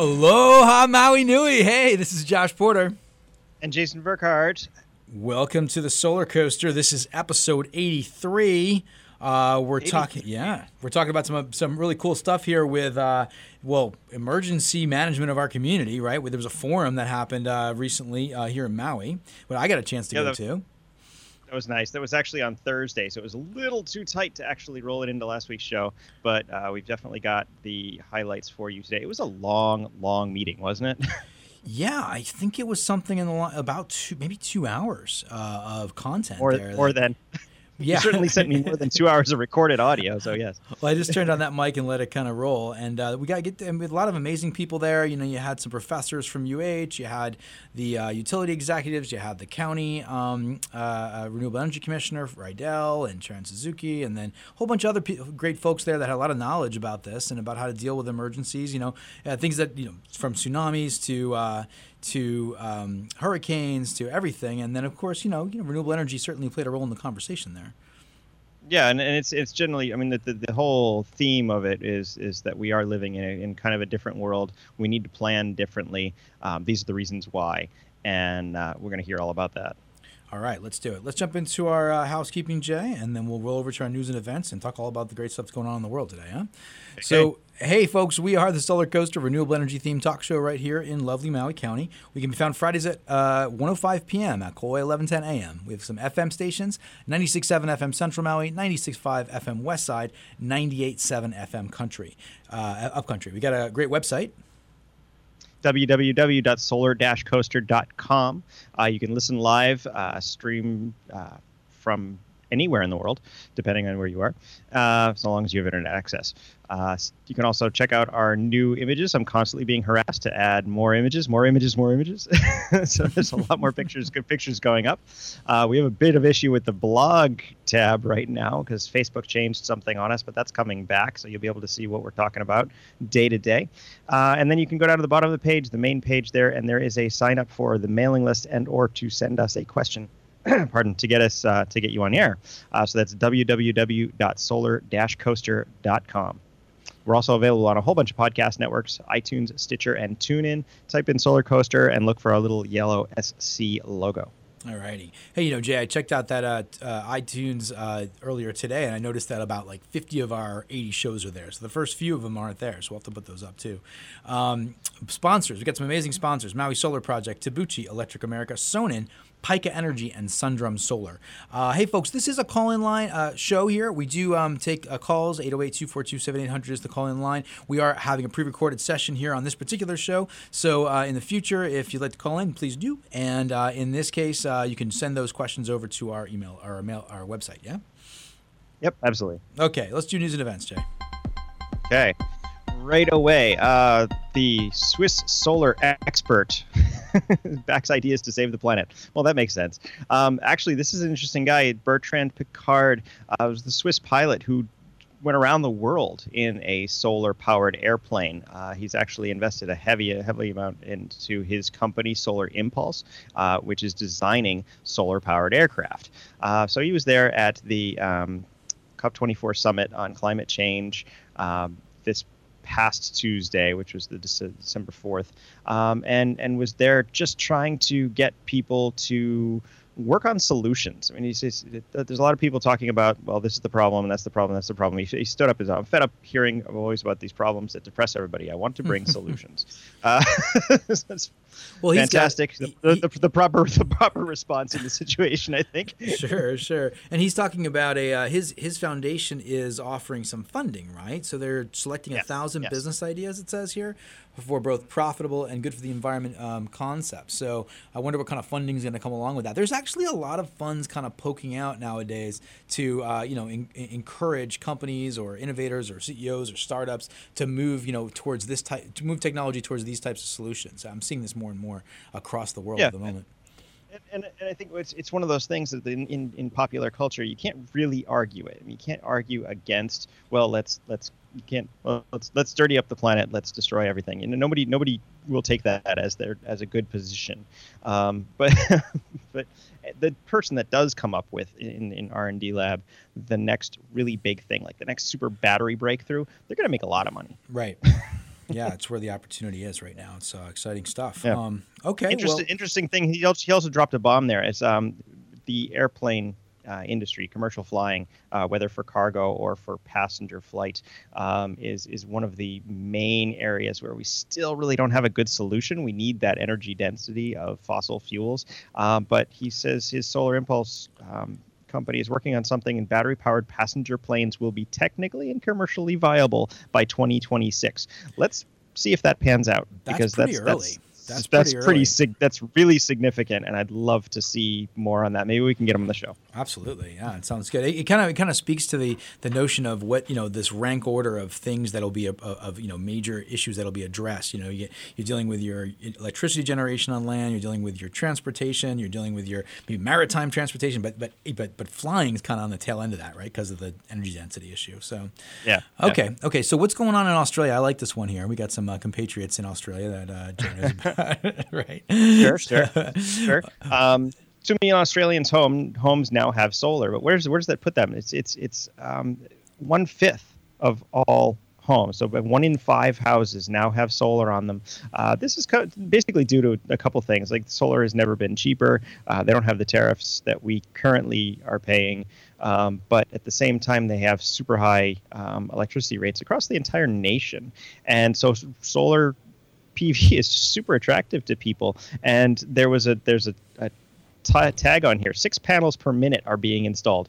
Aloha Maui Nui. Hey, this is Josh Porter. And Jason Burkhardt. Welcome to the Solar Coaster. This is episode 83. Uh, we're talking, yeah, we're talking about some some really cool stuff here with, uh, well, emergency management of our community, right? There was a forum that happened uh, recently uh, here in Maui, but I got a chance to yeah, go to. That was nice. That was actually on Thursday, so it was a little too tight to actually roll it into last week's show. But uh, we've definitely got the highlights for you today. It was a long, long meeting, wasn't it? Yeah, I think it was something in the about two, maybe two hours uh, of content. Or, there or then. Yeah. You certainly sent me more than two hours of recorded audio, so yes. Well, I just turned on that mic and let it kind of roll, and uh, we got to get and a lot of amazing people there. You know, you had some professors from UH, you had the uh, utility executives, you had the county um, uh, uh renewable energy commissioner Redell and Sharon Suzuki, and then a whole bunch of other pe- great folks there that had a lot of knowledge about this and about how to deal with emergencies. You know, uh, things that you know from tsunamis to uh, to um, hurricanes to everything. And then, of course, you know, you know, renewable energy certainly played a role in the conversation there. Yeah, and, and it's it's generally, I mean, the, the, the whole theme of it is is that we are living in, a, in kind of a different world. We need to plan differently. Um, these are the reasons why, and uh, we're going to hear all about that. All right, let's do it. Let's jump into our uh, housekeeping, Jay, and then we'll roll over to our news and events and talk all about the great stuff that's going on in the world today, huh? Okay. So, hey, folks, we are the Solar Coaster renewable energy themed talk show right here in lovely Maui County. We can be found Fridays at uh, 105 p.m. at Kauai 1110 a.m. We have some FM stations 96.7 FM Central Maui, 96.5 FM West Side, 98.7 FM Country, uh, Upcountry. We got a great website www.solar-coaster.com. Uh, you can listen live, uh, stream uh, from anywhere in the world, depending on where you are, uh, so long as you have internet access. Uh, you can also check out our new images. I'm constantly being harassed to add more images, more images, more images. so there's a lot more pictures, good pictures going up. Uh, we have a bit of issue with the blog tab right now because Facebook changed something on us, but that's coming back, so you'll be able to see what we're talking about day to day. Uh, and then you can go down to the bottom of the page, the main page there, and there is a sign up for the mailing list and or to send us a question pardon, to get us uh, to get you on air. Uh, so that's www.solar-coaster.com. We're also available on a whole bunch of podcast networks iTunes, Stitcher, and TuneIn. Type in Solar Coaster and look for our little yellow SC logo. All righty. Hey, you know, Jay, I checked out that uh, uh, iTunes uh, earlier today, and I noticed that about like 50 of our 80 shows are there. So the first few of them aren't there, so we'll have to put those up too. Um, sponsors, we got some amazing sponsors: Maui Solar Project, Tabuchi, Electric America, Sonnen, Pika Energy, and Sundrum Solar. Uh, hey, folks, this is a call in line uh, show here. We do um, take uh, calls. 808 242 7800 is the call in line. We are having a pre recorded session here on this particular show. So uh, in the future, if you'd like to call in, please do. And uh, in this case, uh, you can send those questions over to our email, our, mail, our website. Yeah? Yep, absolutely. Okay, let's do news and events, Jay. Okay right away. Uh, the Swiss solar expert backs ideas to save the planet. Well, that makes sense. Um, actually, this is an interesting guy. Bertrand Piccard uh, was the Swiss pilot who went around the world in a solar powered airplane. Uh, he's actually invested a heavy, a heavy amount into his company, Solar Impulse, uh, which is designing solar powered aircraft. Uh, so he was there at the um, COP24 summit on climate change. Um, this past Tuesday, which was the December 4th, um, and and was there just trying to get people to work on solutions. I mean, he says there's a lot of people talking about, well, this is the problem, and that's the problem, that's the problem. He, he stood up and said, I'm fed up hearing always about these problems that depress everybody. I want to bring solutions. Uh, well, fantastic. Got, the, he, the, the, proper the proper response in the situation, I think. sure, sure. And he's talking about a uh, his his foundation is offering some funding, right? So they're selecting yes, a thousand yes. business ideas. It says here for both profitable and good for the environment um, concepts. So I wonder what kind of funding is going to come along with that. There's actually a lot of funds kind of poking out nowadays to uh, you know in, encourage companies or innovators or CEOs or startups to move you know towards this type to move technology towards these types of solutions. I'm seeing this more and more across the world yeah. at the moment. And, and, and, I think it's it's one of those things that in, in, in popular culture you can't really argue it. I mean, you can't argue against. Well, let's let's you can't. Well, let's let's dirty up the planet. Let's destroy everything. And nobody nobody will take that as their as a good position. Um, but but the person that does come up with in in R and D lab the next really big thing, like the next super battery breakthrough, they're going to make a lot of money. Right. yeah, it's where the opportunity is right now. It's uh, exciting stuff. Yeah. Um, okay. Interesting, well, interesting thing. He also, he also dropped a bomb there. It's um, the airplane uh, industry, commercial flying, uh, whether for cargo or for passenger flight, um, is is one of the main areas where we still really don't have a good solution. We need that energy density of fossil fuels. Um, but he says his Solar Impulse. Um, company is working on something and battery powered passenger planes will be technically and commercially viable by 2026 let's see if that pans out That's because pretty that's early. that's That's that's pretty pretty sig- that's really significant and i'd love to see more on that maybe we can get him on the show Absolutely, yeah, it sounds good. It kind of it kind of speaks to the the notion of what you know this rank order of things that'll be a, of you know major issues that'll be addressed. You know, you, you're dealing with your electricity generation on land, you're dealing with your transportation, you're dealing with your maybe maritime transportation, but but but but flying is kind of on the tail end of that, right? Because of the energy density issue. So yeah yeah. okay, okay. So what's going on in Australia? I like this one here. We got some uh, compatriots in Australia that uh, Jay knows about, right? sure sure. Sure. Um two million australians home homes now have solar but where's where does that put them? It's it's it's um one fifth of all homes. So one in five houses now have solar on them. Uh, this is co- basically due to a couple things. Like solar has never been cheaper. Uh, they don't have the tariffs that we currently are paying. Um, but at the same time they have super high um, electricity rates across the entire nation. And so solar PV is super attractive to people. And there was a there's a, a tag on here: six panels per minute are being installed.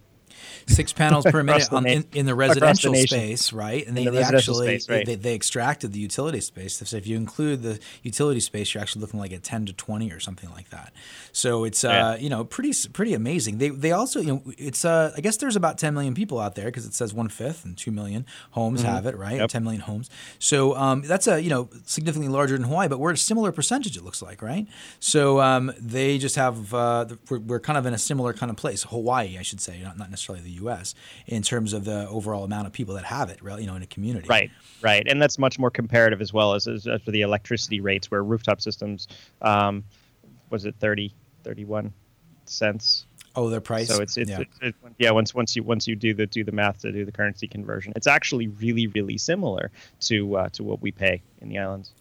Six panels per minute on, in, in the across the residential space, right? And they, the they actually space, right. they, they extracted the utility space. So if you include the utility space, you're actually looking like at ten to twenty or something like that. So it's uh, you know pretty pretty amazing. They they also you know it's uh, I guess there's about ten million people out there because it says one fifth and two million homes have it, right? Mm-hmm. Yep. Ten million homes. So um, that's a you know significantly larger than Hawaii, but we're at a similar percentage. It looks like, right? So um, they just have uh, we're, we're kind of in a similar kind of place. Hawaii, I should say, not not necessarily the U.S. in terms of the overall amount of people that have it, you know, in a community. Right, right, and that's much more comparative as well as, as, as for the electricity rates, where rooftop systems, um, was it 30, 31 cents? Oh, their price. So it's it's, yeah. it's, it's yeah. Once once you once you do the do the math to do the currency conversion, it's actually really really similar to uh, to what we pay in the islands.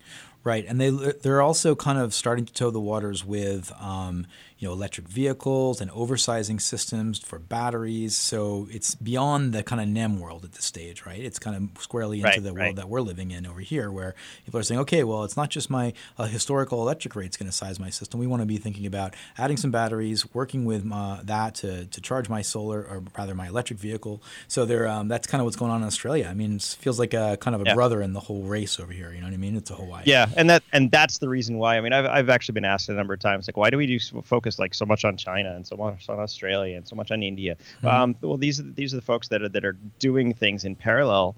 Right, and they they're also kind of starting to tow the waters with um, you know electric vehicles and oversizing systems for batteries. So it's beyond the kind of NEM world at this stage, right? It's kind of squarely into Right, the right. world that we're living in over here, where people are saying, okay, well, it's not just my uh, historical electric rate's going to size my system. We want to be thinking about adding some batteries, working with uh, that to, to charge my solar or rather my electric vehicle. So they're um, that's kind of what's going on in Australia. I mean, it feels like a kind of a Yeah. brother in the whole race over here. You know what I mean? It's a Hawaii. Yeah, and that and that's the reason why. I mean, I've, I've actually been asked a number of times, like, why do we do s- like so much on China and so much on Australia and so much on India? Um, well, these are these are the folks that are that are doing things in parallel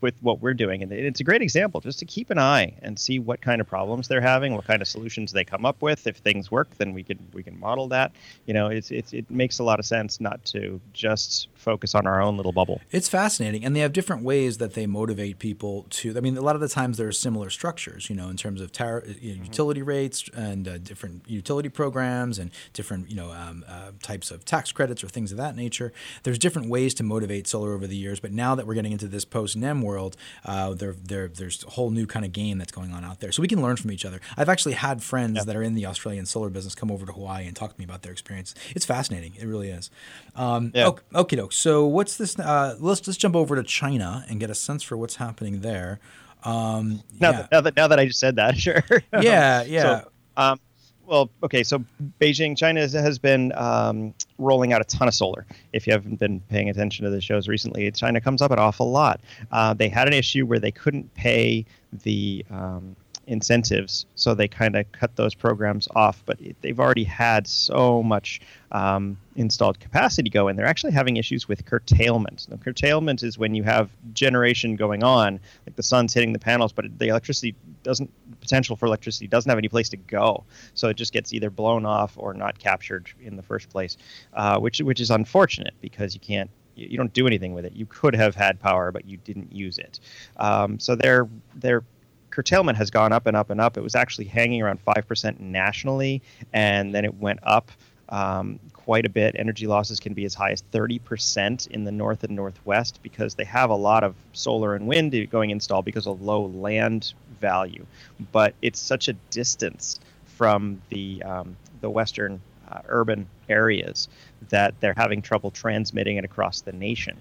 with what we're doing, and it's a great example just to keep an eye and see what kind of problems they're having, what kind of solutions they come up with. If things work, then we can we can model that. You know, it's, it's it makes a lot of sense not to just focus on our own little bubble. It's fascinating, and they have different ways that they motivate people to. I mean, a lot of the times there are similar structures, you know, in terms of tar- you know, utility rates and uh, different utility programs and different, you know, um, uh, types of tax credits or things of that nature. There's different ways to motivate solar over the years, but now that we're getting into this post NEM world, uh, there, there, there's a whole new kind of game that's going on out there. So we can learn from each other. I've actually had friends that are in the Australian solar business come over to Hawaii and talk to me about their experience. It's fascinating. It really is. Um, Yeah. ok- Okay, doke. So what's this? Uh, let's let's jump over to China and get a sense for what's happening there. Um, Now, yeah. that, now that now that I just said that, sure. yeah, yeah. So, um, well, okay, so Beijing, China has, been um, rolling out a ton of solar. If you haven't been paying attention to the shows recently, China comes up an awful lot. Uh, they had an issue where they couldn't pay the um, incentives, so they kind of cut those programs off. But they've already had so much um, installed capacity go, and they're actually having issues with curtailment. Now, curtailment is when you have generation going on, like the sun's hitting the panels, but the electricity doesn't potential for electricity doesn't have any place to go, so it just gets either blown off or not captured in the first place, uh, which which is unfortunate because you can't you don't do anything with it. You could have had power, but you didn't use it. Um, so their their curtailment has gone up and up and up. It was actually hanging around five percent nationally, and then it went up um, quite a bit. Energy losses can be as high as 30% in the north and northwest because they have a lot of solar and wind going installed because of low land value, but it's such a distance from the um, the western uh, urban areas that they're having trouble transmitting it across the nation.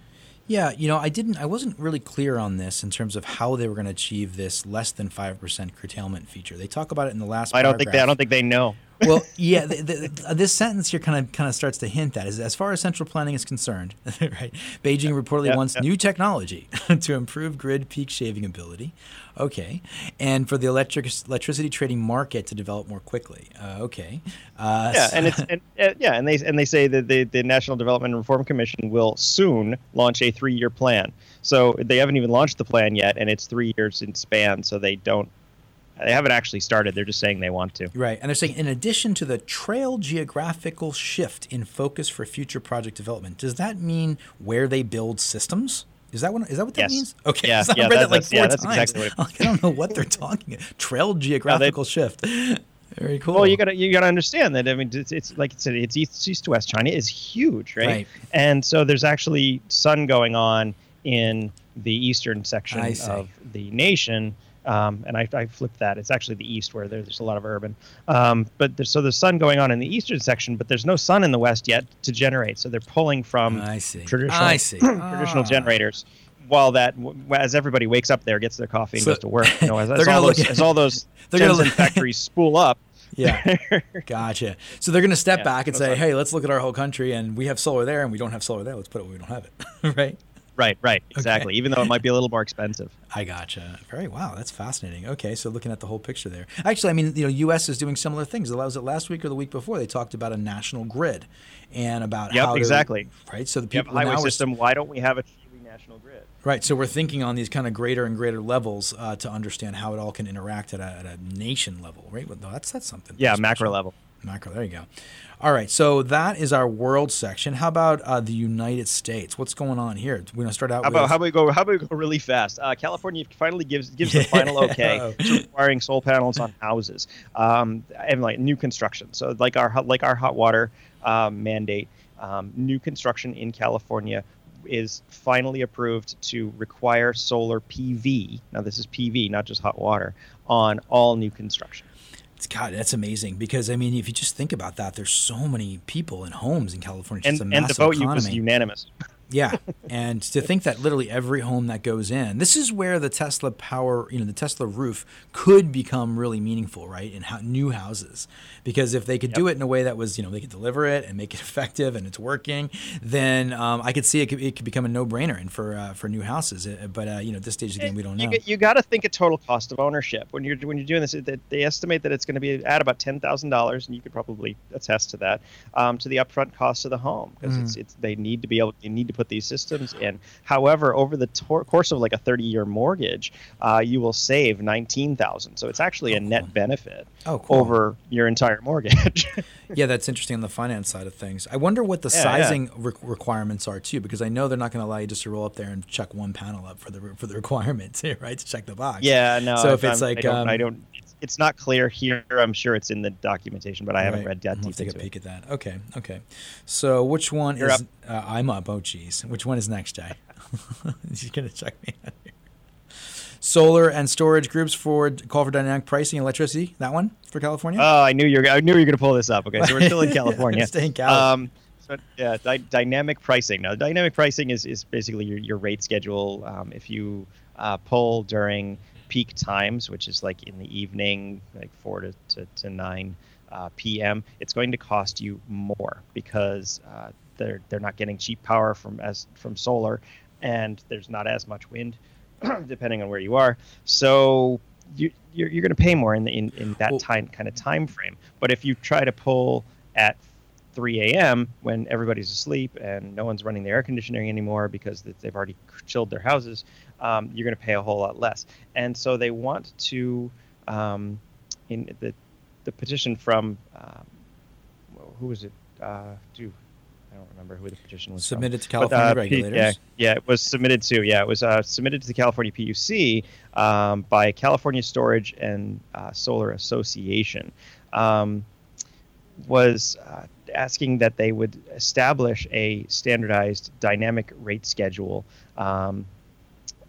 Yeah, you know, I didn't, I wasn't really clear on this in terms of how they were going to achieve this less than five percent curtailment feature. They talk about it in the last. I don't think they, I don't think they know. Well, yeah, the, the, this sentence here kind of kind of starts to hint that is as far as central planning is concerned, right? Beijing reportedly wants new technology to improve grid peak shaving ability. Okay, and for the electric electricity trading market to develop more quickly. Uh, okay, uh, Yeah, and it's and, uh, yeah, and they and they say that the, the National Development and Reform Commission will soon launch a three-year plan. So they haven't even launched the plan yet, and it's three years in span. So they don't, they haven't actually started. They're just saying they want to. Right. And they're saying, in addition to the trail geographical shift in focus for future project development, does that mean where they build systems? Is that what is that what that Yes. means? Okay, Yeah, yeah, read that- that like that's- four yeah, that's times. exactly what Like, I don't know what they're talking. about. Trail geographical shift. Very cool. Well, you gotta you gotta understand that. I mean, it's, it's like it's it's east, east to west. China is huge, right? Right. And so there's actually sun going on in the eastern section of the nation. Um, and I, I flipped that. It's actually the east where there's a lot of urban. Um, but there's, so there's sun going on in the eastern section, but there's no sun in the west yet to generate. So they're pulling from I see. traditional I see. traditional Ah. generators. While that, as everybody wakes up there, gets their coffee and So- goes to work, you know, as, as all those, at- as all those they're gonna factories spool up, Yeah. Gotcha. So they're going to step Yeah, back and say. "Hey, let's look at our whole country, and we have solar there, and we don't have solar there. Let's put it where we don't have it." right. Right, right, exactly. Even though it might be a little more expensive. I gotcha. Very wow, that's fascinating. Okay, so looking at the whole picture there. Actually, I mean, you know, U.S. is doing similar things. Was it last week or the week before? They talked about a national grid, and about Yep, how to- exactly. right. So the You have a people highway now are- system. Why don't we have a national grid? right. So we're thinking on these kind of greater and greater levels uh, to understand how it all can interact at a, at a nation level, right? Well, that's that's something. Yeah, pretty macro special. level. Macro. There you go. All right. So that is our world section. How about uh, the United States? What's going on here? We're gonna start out. How with, about how about we go? How about we go really fast? Uh, California finally gives gives the final okay to requiring solar panels on houses um, and like new construction. So like our hot- like our hot water um, mandate, um, new construction in California is finally approved to require solar PV. Now this is PV, not just hot water, on all new construction. God, that's amazing because I mean, if you just think about that, there's so many people and homes in California. It's And and the vote economy. was unanimous. Yeah, and to think that literally every home that goes in, this is where the Tesla power, you know, the Tesla roof could become really meaningful, right? In ho- new houses, because if they could do it in a way that was, you know, they could deliver it and make it effective and it's working, then um, I could see it could, it could become a no-brainer and for uh, for new houses. Uh, But uh, you know, at this stage of the game, we don't you, know. g- You got to think of total cost of ownership when you're when you're doing this. They estimate that it's going to be at about ten thousand dollars, and you could probably attest to that um, to the upfront cost of the home because Mm-hmm. it's they need to be able you need to put these systems in. However, over the tor- course of like a thirty year mortgage, uh, you will save nineteen thousand. So it's actually Oh, a net benefit Oh, cool. over your entire mortgage. Yeah, that's interesting on the finance side of things. I wonder what the Yeah, yeah. sizing re- requirements are too, because I know they're not going to allow you just to roll up there and check one panel up for the for the requirements, right? To check the box. yeah, no. So if it's I'm- like, I don't, um, I don't it's, not clear here. I'm sure it's in the documentation, but I haven't Right. read that I'll deep take a into it. peek at that. Okay, okay. So which one You're is? Uh, I'm up. Oh, geez. Which one is next, Jay? He's gonna check me out here. Solar and storage groups for call for dynamic pricing electricity. That one for California. Oh, I knew you were. I knew you were going to pull this up. Okay, so we're still in California. Stay in Cali. Um, so yeah, dy- dynamic pricing. Now, dynamic pricing is, is basically your, your rate schedule. Um, if you uh, pull during peak times, which is like in the evening, like four to to, to nine uh, p.m., it's going to cost you more because uh, they're they're not getting cheap power from as from solar, and there's not as much wind, depending on where you are. So you, you're, you're going to pay more in, the, in, in that Well- time kind of time frame. But if you try to pull at 3 a.m. when everybody's asleep and no one's running the air conditioning anymore because they've already chilled their houses, um, you're going to pay a whole lot less. And so they want to, um, in the the petition from um, who was it? Uh, do I don't remember who the petition was. from. Submitted to But, California uh, P- regulators. yeah, yeah, it was submitted to. Yeah, it was uh, submitted to the California PUC um, by California Storage and uh, Solar Association. Um, was uh, asking that they would establish a standardized dynamic rate schedule um,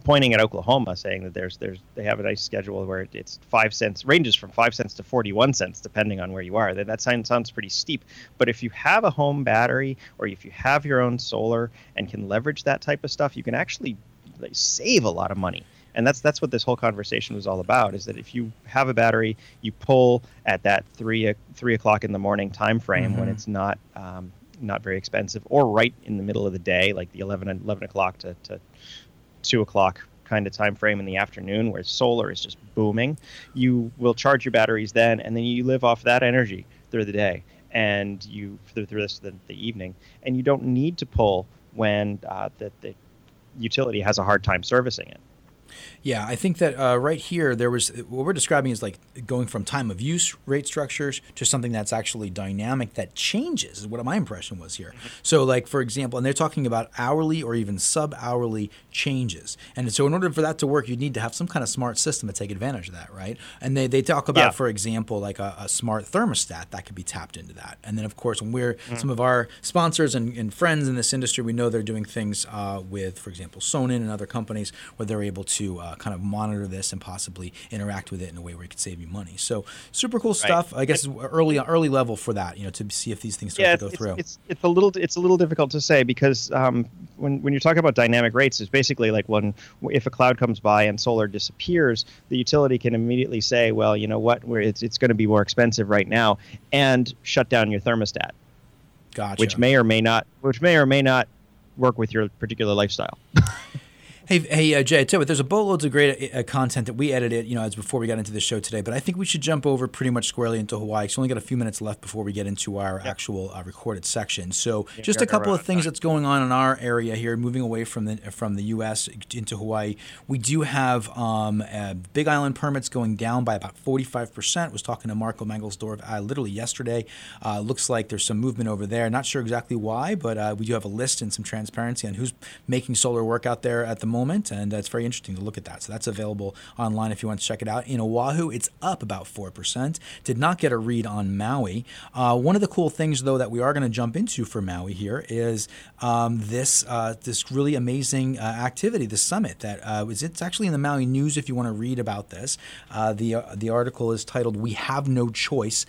pointing at Oklahoma, saying that there's there's they have a nice schedule where it's five cents ranges from five cents to forty one cents depending on where you are. That that sounds sounds pretty steep. But if you have a home battery or if you have your own solar and can leverage that type of stuff, you can actually like, save a lot of money. And that's that's what this whole conversation was all about. Is that if you have a battery, you pull at that three three o'clock in the morning time frame mm-hmm. when it's not um, not very expensive, or right in the middle of the day, like the 11, 11 o'clock to, to two o'clock kind of time frame in the afternoon where solar is just booming you will charge your batteries then and then you live off that energy through the day and you through, through this the, evening. And you don't need to pull when uh, the, the utility has a hard time servicing it yeah, I think that uh, right here there was what we're describing is like going from time of use rate structures to something that's actually dynamic that changes. Is what my impression was here. Mm-hmm. So, like for example, and they're talking about hourly or even sub-hourly changes. And so, in order for that to work, you need to have some kind of smart system to take advantage of that, right? And they, they talk about, yeah. for example, like a, a, smart thermostat that could be tapped into that. And then, of course, when we're mm-hmm. some of our sponsors and, and, friends in this industry, we know they're doing things uh, with, for example, Sonnen and other companies where they're able to uh, kind of monitor this and possibly interact with it in a way where it could save you money. So super cool stuff. Right. I guess early early level for that, you know, to see if these things start yeah, to go it's, through. It's it's a little it's a little difficult to say because um, when when you're talking about dynamic rates, it's basically like when if a cloud comes by and solar disappears, the utility can immediately say, well, you know what, it's it's going to be more expensive right now, and shut down your thermostat. Gotcha. Which may or may not, which may or may not work with your particular lifestyle. Hey, hey, uh, Jay, I tell you what, there's a boatloads of great uh, content that we edited, you know, as before we got into the show today. But I think we should jump over pretty much squarely into Hawaii. It's only got a few minutes left before we get into our yep. actual uh, recorded section. So, yeah, just a couple of things that's going on in our area here, moving away from the from the U.S. into Hawaii. We do have um, uh, Big Island permits going down by about 45 percent. Was talking to Marco Mangelsdorf uh, literally yesterday. Uh, looks like there's some movement over there. Not sure exactly why, but we do have a list and some transparency on who's making solar work out there at the moment, and uh, it's very interesting to look at that. So that's available online if you want to check it out. In Oahu, it's up about 4%. Did not get a read on Maui. Uh, one of the cool things, though, that we are going to jump into for Maui here is um, this uh, this really amazing uh, activity, the summit that uh, was, it's actually in the Maui News if you want to read about this. Uh, the, the article is titled, We Have No Choice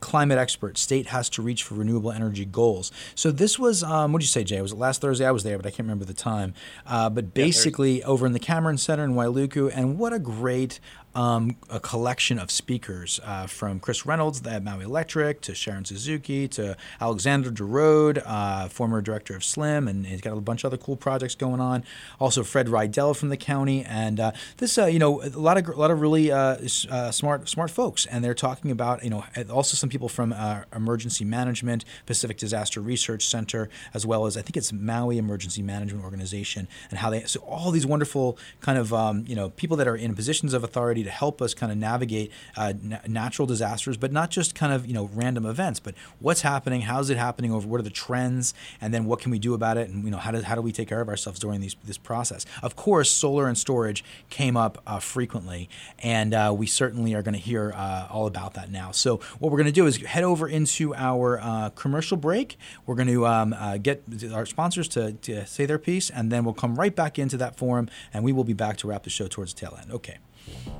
Climate Expert State Has to Reach for Renewable Energy Goals. So this was, um, what did you say, Jay? Was it last Thursday? I was there, but I can't remember the time. but basically, over in the Cameron Center in Wailuku, and what a great um, a collection of speakers uh, from Chris Reynolds at Maui Electric to Sharon Suzuki to Alexander de Roode, uh, former director of SLIM, and he's got a bunch of other cool projects going on. Also, Fred Redell from the county, and uh, this, uh, you know, a lot of a lot of really uh, uh, smart smart folks, and they're talking about, you know, also some people from Emergency Management, Pacific Disaster Research Center, as well as I think it's Maui Emergency Management Organization, and how they so all these wonderful kind of um, you know people that are in positions of authority to help us kind of navigate uh, na- natural disasters, but not just kind of you know random events, but what's happening, how's it happening, over what are the trends, and then what can we do about it, and you know how do how do we take care of ourselves during these, this process? Of course, solar and storage came up uh, frequently, and uh, we certainly are going to hear uh, all about that now. So what we're going to do is head over into our uh, commercial break. We're going to um, uh, get our sponsors to, to say their piece, and then we'll come right back into that forum, and we will be back to wrap the show towards the tail end. Okay.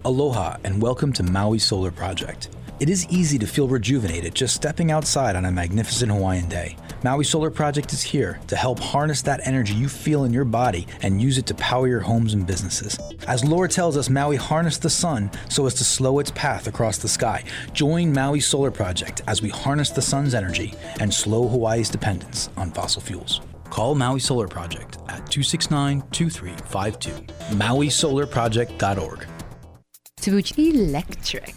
Aloha and welcome to Maui Solar Project. It is easy to feel rejuvenated just stepping outside on a magnificent Hawaiian day. Maui Solar Project is here to help harness that energy you feel in your body and use it to power your homes and businesses. As lore tells us, Maui harnessed the sun so as to slow its path across the sky. Join Maui Solar Project as we harness the sun's energy and slow Hawaii's dependence on fossil fuels. Call Maui Solar Project at 269 2352. MauiSolarProject.org. Tabuchi Electric,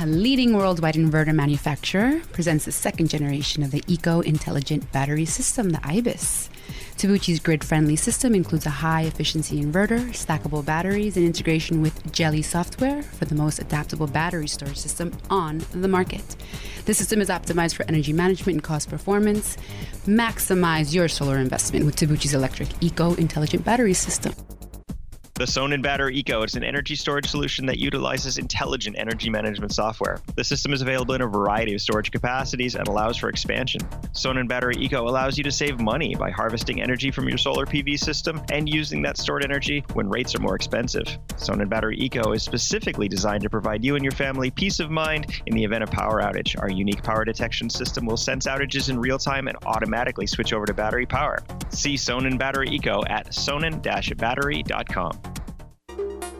a leading worldwide inverter manufacturer, presents the second generation of the Eco Intelligent Battery System, the IBIS. Tabuchi's grid friendly system includes a high efficiency inverter, stackable batteries, and integration with Geli software for the most adaptable battery storage system on the market. The system is optimized for energy management and cost performance. Maximize your solar investment with Tabuchi's electric Eco Intelligent Battery System. The Sonnen Battery Eco is an energy storage solution that utilizes intelligent energy management software. The system is available in a variety of storage capacities and allows for expansion. Sonnen Battery Eco allows you to save money by harvesting energy from your solar PV system and using that stored energy when rates are more expensive. Sonnen Battery Eco is specifically designed to provide you and your family peace of mind in the event of power outage. Our unique power detection system will sense outages in real time and automatically switch over to battery power. See Sonnen Battery Eco at sonnen-battery.com.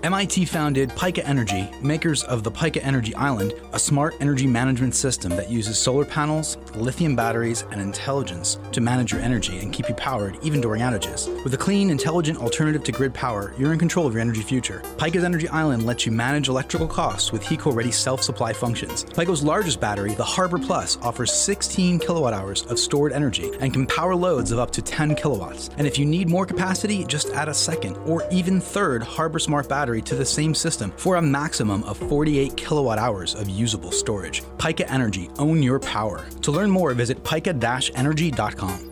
MIT founded Pika Energy, makers of the Pika Energy Island, a smart energy management system that uses solar panels, lithium batteries, and intelligence to manage your energy and keep you powered even during outages. With a clean, intelligent alternative to grid power, you're in control of your energy future. Pika's Energy Island lets you manage electrical costs with HECO ready self supply functions. Pika's largest battery, the Harbor Plus, offers 16 kilowatt hours of stored energy and can power loads of up to 10 kilowatts. And if you need more capacity, just add a second or even third Harbor Smart battery to the same system for a maximum of 48 kilowatt hours of usable storage. Pika Energy, own your power. To learn more, visit pika-energy.com.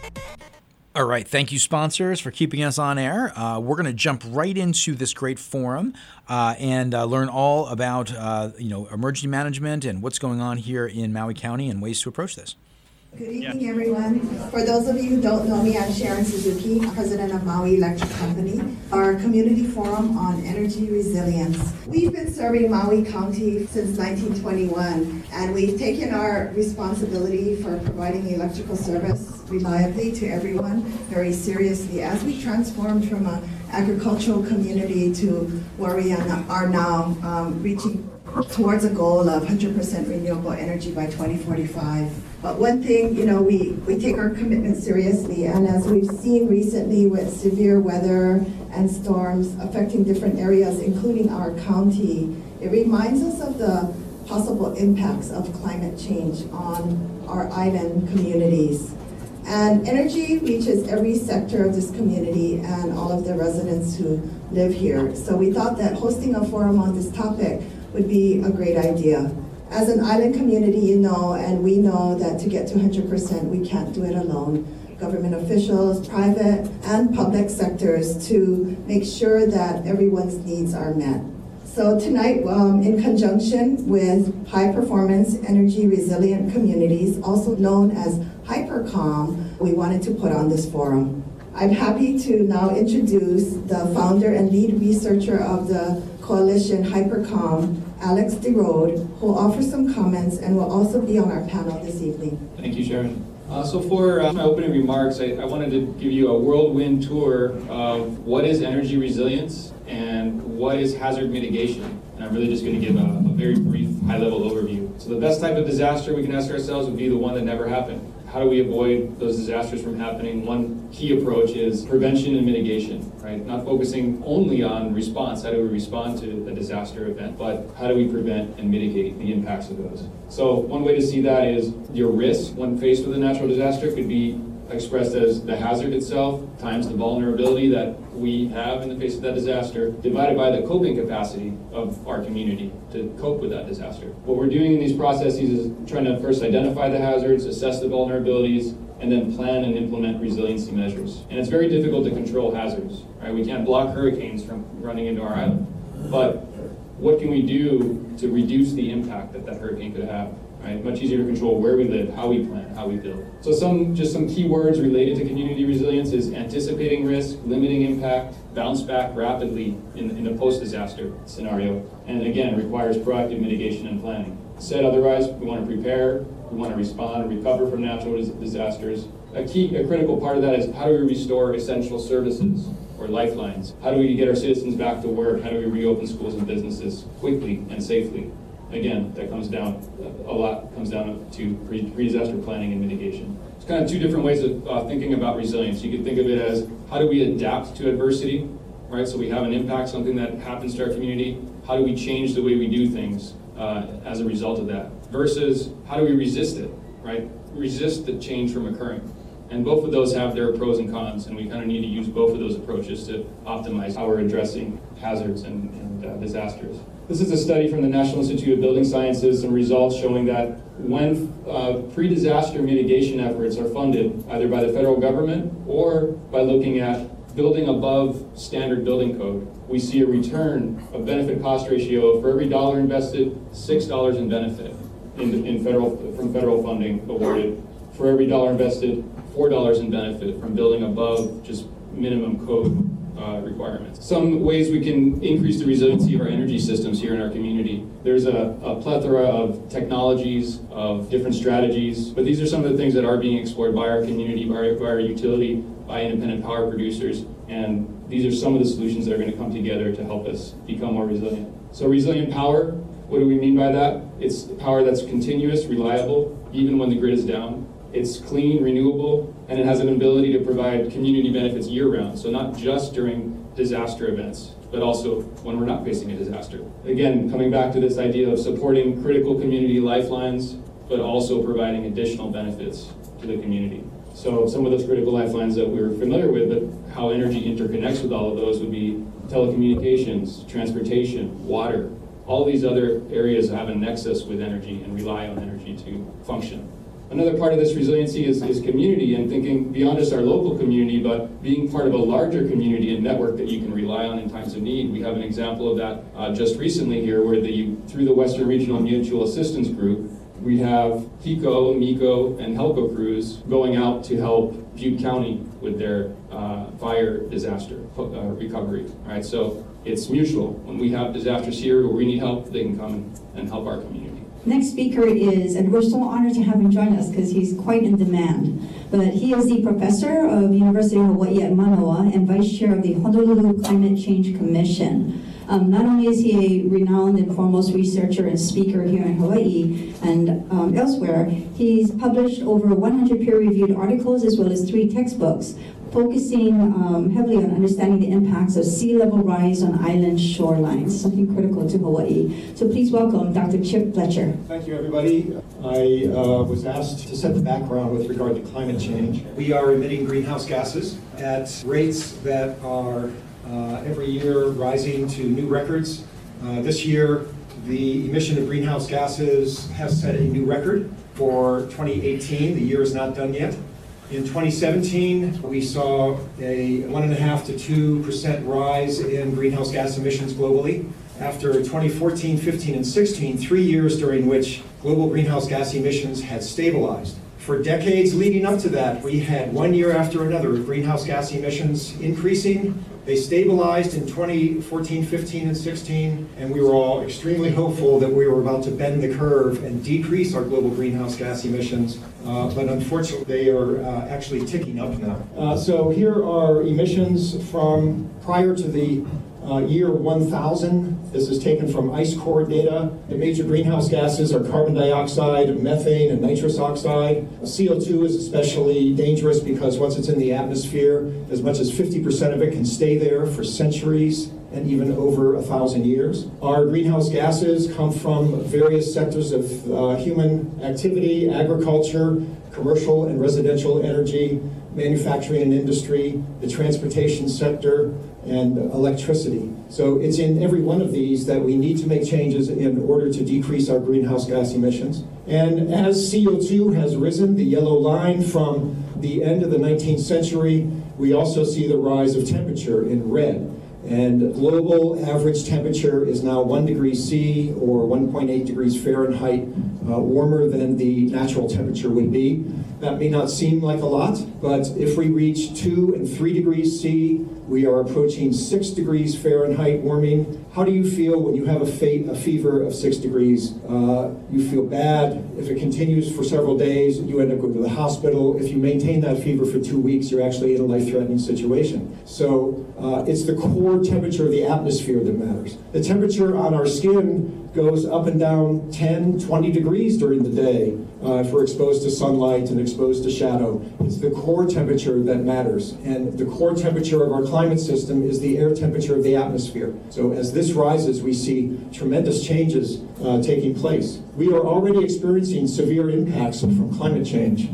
All right. Thank you, sponsors, for keeping us on air. Uh, we're going to jump right into this great forum uh, and uh, learn all about uh, you know emergency management and what's going on here in Maui County and ways to approach this. Good evening, everyone. For those of you who don't know me, I'm Sharon Suzuki, president of Maui Electric Company, our community forum on energy resilience. We've been serving Maui County since 1921, and we've taken our responsibility for providing electrical service reliably to everyone very seriously as we transformed from an agricultural community to where we are now um, reaching towards a goal of 100% renewable energy by 2045. But one thing, you know, we, we take our commitment seriously, and as we've seen recently with severe weather and storms affecting different areas, including our county, it reminds us of the possible impacts of climate change on our island communities. And energy reaches every sector of this community and all of the residents who live here. So we thought that hosting a forum on this topic would be a great idea. As an island community, you know, and we know that to get to 100%, we can't do it alone. Government officials, private and public sectors to make sure that everyone's needs are met. So tonight, um, in conjunction with High Performance Energy Resilient Communities, also known as HyperCom, we wanted to put on this forum. I'm happy to now introduce the founder and lead researcher of the coalition HyperCom, Alex de Roode, who will offer some comments and will also be on our panel this evening. Thank you, Sharon. Uh, so for uh, my opening remarks, I, I, wanted to give you a whirlwind tour of what is energy resilience and what is hazard mitigation. And I'm really just going to give a, a very brief high-level overview. So the best type of disaster we can ask ourselves would be the one that never happened how do we avoid those disasters from happening? One key approach is prevention and mitigation, right? Not focusing only on response, how do we respond to a disaster event, but how do we prevent and mitigate the impacts of those? So one way to see that is your risk when faced with a natural disaster could be expressed as the hazard itself times the vulnerability that we have in the face of that disaster, divided by the coping capacity of our community to cope with that disaster. What we're doing in these processes is trying to first identify the hazards, assess the vulnerabilities, and then plan and implement resiliency measures. And it's very difficult to control hazards, right? We can't block hurricanes from running into our island. But what can we do to reduce the impact that that hurricane could have? Right? Much easier to control where we live, how we plan, how we build. So some just some key words related to community resilience is anticipating risk, limiting impact, bounce back rapidly in, in a post-disaster scenario, and again, requires proactive mitigation and planning. Said otherwise, we want to prepare, we want to respond, recover from natural disasters. A key, a critical part of that is how do we restore essential services or lifelines? How do we get our citizens back to work? How do we reopen schools and businesses quickly and safely? Again, that comes down, a lot comes down to pre-disaster planning and mitigation. It's kind of two different ways of uh, thinking about resilience. You could think of it as how do we adapt to adversity, right? So we have an impact, something that happens to our community. How do we change the way we do things uh, as a result of that? Versus how do we resist it, right? Resist the change from occurring. And both of those have their pros and cons, and we kind of need to use both of those approaches to optimize how we're addressing hazards and, and uh, disasters. This is a study from the National Institute of Building Sciences and results showing that when uh, pre-disaster mitigation efforts are funded either by the federal government or by looking at building above standard building code, we see a return of benefit cost ratio for every dollar invested, six dollars in benefit in, in federal from federal funding awarded. For every dollar invested, four dollars in benefit from building above just minimum code uh, requirements. Some ways we can increase the resiliency of our energy systems here in our community. There's a, a, plethora of technologies, of different strategies, but these are some of the things that are being explored by our community, by by our utility, by independent power producers, and these are some of the solutions that are going to come together to help us become more resilient. So resilient power, what do we mean by that? It's power that's continuous, reliable, even when the grid is down. It's clean, renewable, and it has an ability to provide community benefits year round. So, not just during disaster events, but also when we're not facing a disaster. Again, coming back to this idea of supporting critical community lifelines, but also providing additional benefits to the community. So, some of those critical lifelines that we're familiar with, but how energy interconnects with all of those would be telecommunications, transportation, water. All these other areas have a nexus with energy and rely on energy to function. Another part of this resiliency is, is community and thinking beyond just our local community, but being part of a larger community and network that you can rely on in times of need. We have an example of that uh, just recently here, where the through the Western Regional Mutual Assistance Group, we have HECO, MECO, and HELCO crews going out to help Butte County with their uh, fire disaster uh, recovery. All right, so it's mutual. When we have disasters here where we need help, they can come and help our community. Next speaker is, and we're so honored to have him join us because he's quite in demand. But he is the professor of University of Hawaii at Manoa and vice chair of the Honolulu Climate Change Commission. Um, not only is he a renowned and foremost researcher and speaker here in Hawaii and um, elsewhere, he's published over 100 peer-reviewed articles as well as three textbooks focusing um, heavily on understanding the impacts of sea level rise on island shorelines, something critical to Hawaii. So please welcome Dr. Chip Fletcher. Thank you, everybody. I uh, was asked to set the background with regard to climate change. We are emitting greenhouse gases at rates that are uh, every year rising to new records. Uh, this year, the emission of greenhouse gases has set a new record for 2018. The year is not done yet. In 2017, we saw a one and a half to two percent rise in greenhouse gas emissions globally. After 2014, 15, and 16, three years during which global greenhouse gas emissions had stabilized. For decades leading up to that, we had one year after another of greenhouse gas emissions increasing they stabilized in 2014, 15, and 16, and we were all extremely hopeful that we were about to bend the curve and decrease our global greenhouse gas emissions. Uh, but unfortunately, they are uh, actually ticking up now. Uh, so here are emissions from prior to the uh, year 1000. This is taken from ice core data. The major greenhouse gases are carbon dioxide, methane, and nitrous oxide. CO2 is especially dangerous because once it's in the atmosphere, as much as 50% of it can stay there for centuries and even over a thousand years. Our greenhouse gases come from various sectors of uh, human activity, agriculture, commercial and residential energy, manufacturing and industry, the transportation sector, and electricity. So it's in every one of these that we need to make changes in order to decrease our greenhouse gas emissions. And as CO2 has risen, the yellow line from the end of the 19th century, we also see the rise of temperature in red. And global average temperature is now 1 degree C or 1.8 degrees Fahrenheit uh, warmer than the natural temperature would be. That may not seem like a lot, but if we reach 2 and 3 degrees C, we are approaching 6 degrees Fahrenheit warming. How do you feel when you have a, fe- a fever of 6 degrees? Uh, you feel bad. If it continues for several days, you end up going to the hospital. If you maintain that fever for two weeks, you're actually in a life threatening situation. So uh, it's the core temperature of the atmosphere that matters. The temperature on our skin goes up and down 10, 20 degrees during the day uh, if we're exposed to sunlight and exposed to shadow. It's the core temperature that matters. And the core temperature of our climate system is the air temperature of the atmosphere. So as this rises, we see tremendous changes uh, taking place. We are already experiencing severe impacts from climate change.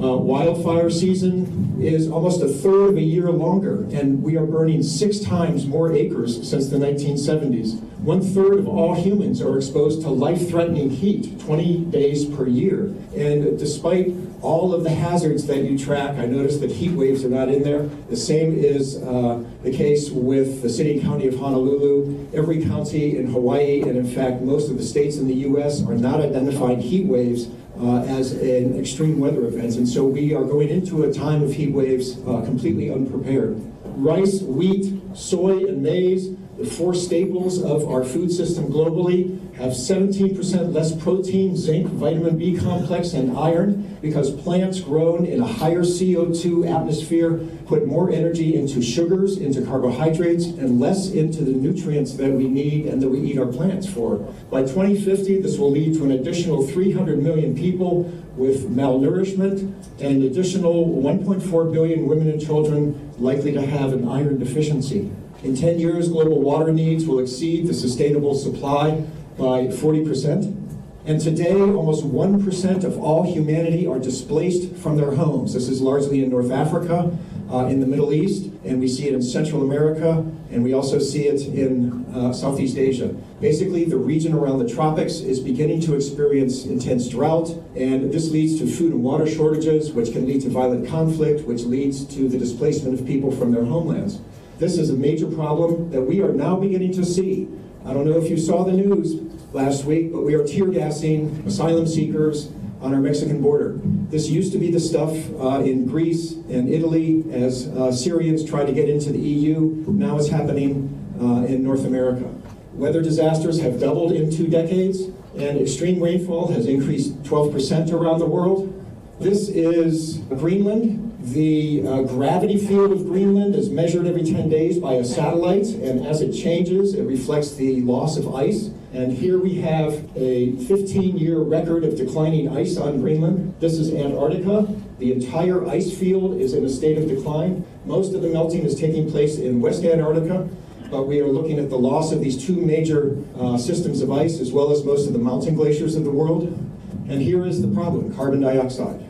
Uh, wildfire season is almost a third of a year longer, and we are burning six times more acres since the 1970s. One third of all humans are exposed to life threatening heat 20 days per year. And despite all of the hazards that you track, I noticed that heat waves are not in there. The same is uh, the case with the city and county of Honolulu. Every county in Hawaii, and in fact, most of the states in the U.S., are not identifying heat waves uh, as an extreme weather event. And so we are going into a time of heat waves uh, completely unprepared. Rice, wheat, soy, and maize, the four staples of our food system globally, have 17% less protein, zinc, vitamin B complex, and iron because plants grown in a higher CO2 atmosphere put more energy into sugars, into carbohydrates, and less into the nutrients that we need and that we eat our plants for. By 2050, this will lead to an additional 300 million people with malnourishment and an additional 1.4 billion women and children likely to have an iron deficiency. In 10 years, global water needs will exceed the sustainable supply by 40%. And today, almost 1% of all humanity are displaced from their homes. This is largely in North Africa, uh, in the Middle East, and we see it in Central America, and we also see it in uh, Southeast Asia. Basically, the region around the tropics is beginning to experience intense drought, and this leads to food and water shortages, which can lead to violent conflict, which leads to the displacement of people from their homelands. This is a major problem that we are now beginning to see. I don't know if you saw the news last week, but we are tear gassing asylum seekers on our Mexican border. This used to be the stuff uh, in Greece and Italy as uh, Syrians tried to get into the EU. Now it's happening uh, in North America. Weather disasters have doubled in two decades, and extreme rainfall has increased 12% around the world. This is Greenland. The uh, gravity field of Greenland is measured every 10 days by a satellite, and as it changes, it reflects the loss of ice. And here we have a 15 year record of declining ice on Greenland. This is Antarctica. The entire ice field is in a state of decline. Most of the melting is taking place in West Antarctica, but we are looking at the loss of these two major uh, systems of ice, as well as most of the mountain glaciers of the world. And here is the problem carbon dioxide.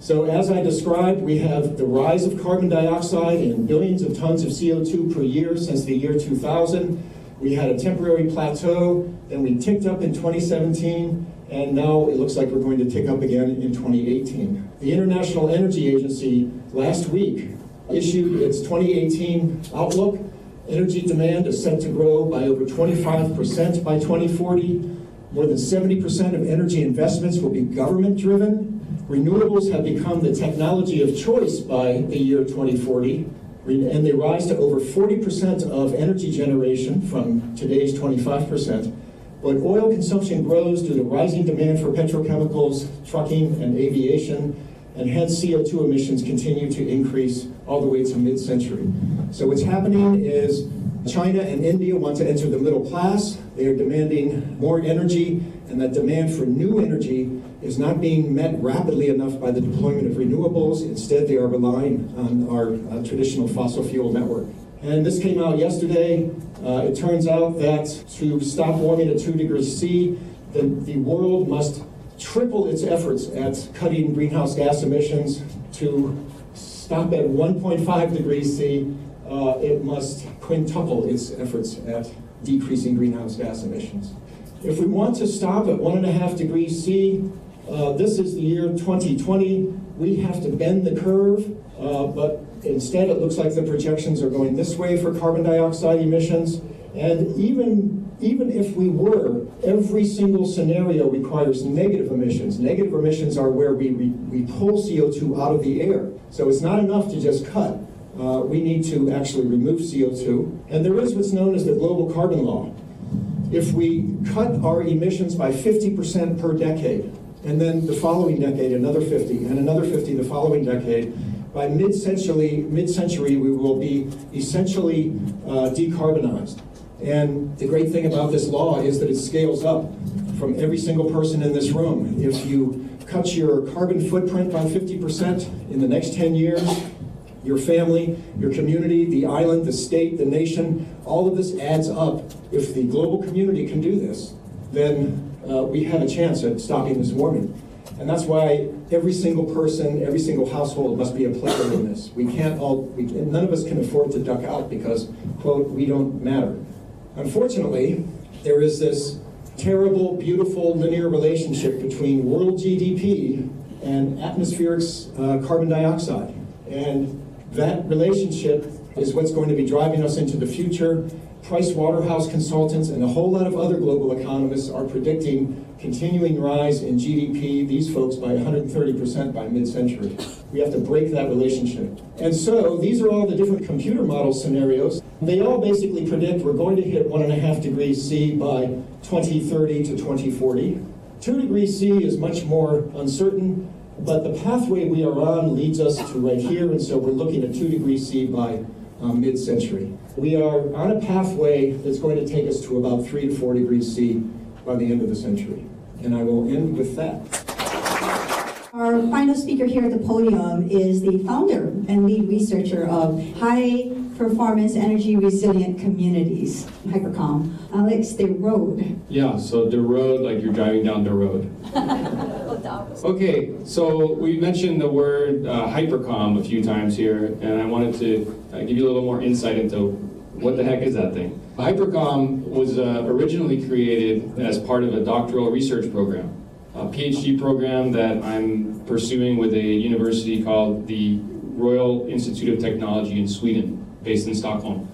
So as I described, we have the rise of carbon dioxide in billions of tons of CO2 per year since the year 2000. We had a temporary plateau, then we ticked up in 2017, and now it looks like we're going to tick up again in 2018. The International Energy Agency last week issued its 2018 outlook. Energy demand is set to grow by over 25% by 2040. More than 70% of energy investments will be government driven. Renewables have become the technology of choice by the year 2040, and they rise to over 40% of energy generation from today's 25%. But oil consumption grows due to rising demand for petrochemicals, trucking, and aviation, and hence CO2 emissions continue to increase all the way to mid century. So, what's happening is China and India want to enter the middle class. They are demanding more energy, and that demand for new energy is not being met rapidly enough by the deployment of renewables. Instead, they are relying on our uh, traditional fossil fuel network. And this came out yesterday. Uh, it turns out that to stop warming at 2 degrees C, the, the world must triple its efforts at cutting greenhouse gas emissions. To stop at 1.5 degrees C, uh, it must quintuple its efforts at decreasing greenhouse gas emissions. If we want to stop at 1.5 degrees C, uh, this is the year 2020. We have to bend the curve, uh, but instead it looks like the projections are going this way for carbon dioxide emissions. And even, even if we were, every single scenario requires negative emissions. Negative emissions are where we, we, we pull CO2 out of the air. So it's not enough to just cut. Uh, we need to actually remove CO2. And there is what's known as the global carbon law. If we cut our emissions by 50% per decade, and then the following decade another 50, and another 50 the following decade. By mid-century, mid-century we will be essentially uh, decarbonized. And the great thing about this law is that it scales up from every single person in this room. If you cut your carbon footprint by 50% in the next 10 years, your family, your community, the island, the state, the nation, all of this adds up. If the global community can do this, then uh, we have a chance at stopping this warming. And that's why every single person, every single household must be a player in this. We can't all, we, none of us can afford to duck out because, quote, we don't matter. Unfortunately, there is this terrible, beautiful linear relationship between world GDP and atmospheric uh, carbon dioxide. And that relationship is what's going to be driving us into the future. Price Waterhouse consultants and a whole lot of other global economists are predicting continuing rise in GDP, these folks by 130% by mid-century. We have to break that relationship. And so these are all the different computer model scenarios. They all basically predict we're going to hit one and a half degrees C by 2030 to 2040. Two degrees C is much more uncertain, but the pathway we are on leads us to right here, and so we're looking at two degrees C by um, mid-century. We are on a pathway that's going to take us to about three to four degrees C by the end of the century. And I will end with that. Our final speaker here at the podium is the founder and lead researcher of High Performance Energy Resilient Communities, Hypercom, Alex de Roode. Yeah, so de Roode, like you're driving down the road. okay, so we mentioned the word uh, hypercom a few times here, and I wanted to uh, give you a little more insight into what the heck is that thing. Hypercom was uh, originally created as part of a doctoral research program, a PhD program that I'm pursuing with a university called the Royal Institute of Technology in Sweden, based in Stockholm.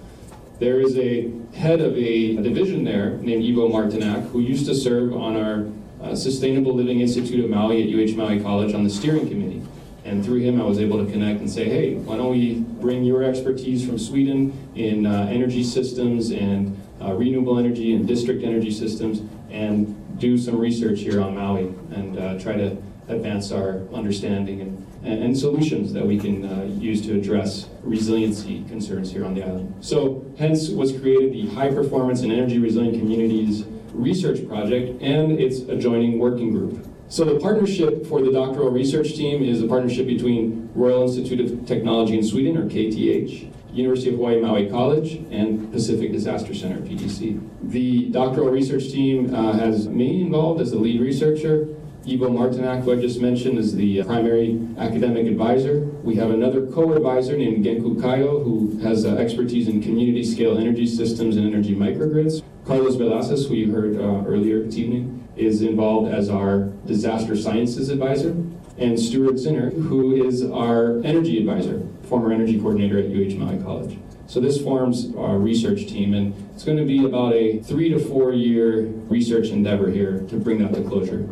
There is a head of a, division there named Ivo Martinac, who used to serve on our uh, Sustainable Living Institute of Maui at UH Maui College on the steering committee. And through him, I was able to connect and say, hey, why don't we bring your expertise from Sweden in uh, energy systems and uh, renewable energy and district energy systems and do some research here on Maui and uh, try to advance our understanding and, and, solutions that we can uh, use to address resiliency concerns here on the island. So, hence was created the High Performance and Energy Resilient Communities Research Project and its adjoining working group. So the partnership for the doctoral research team is a partnership between Royal Institute of Technology in Sweden, or KTH, University of Hawaii Maui College, and Pacific Disaster Center, PDC. The doctoral research team uh, has me involved as the lead researcher. Ivo Martinac, who I just mentioned, is the primary academic advisor. We have another co-advisor named Genku Kayo, who has uh, expertise in community-scale energy systems and energy microgrids. Carlos Velasquez, who you heard uh, earlier this evening, is involved as our disaster sciences advisor, and Stuart Zinner, who is our energy advisor, former energy coordinator at UH Maui College. So this forms our research team, and it's going to be about a three to four year research endeavor here to bring that to closure.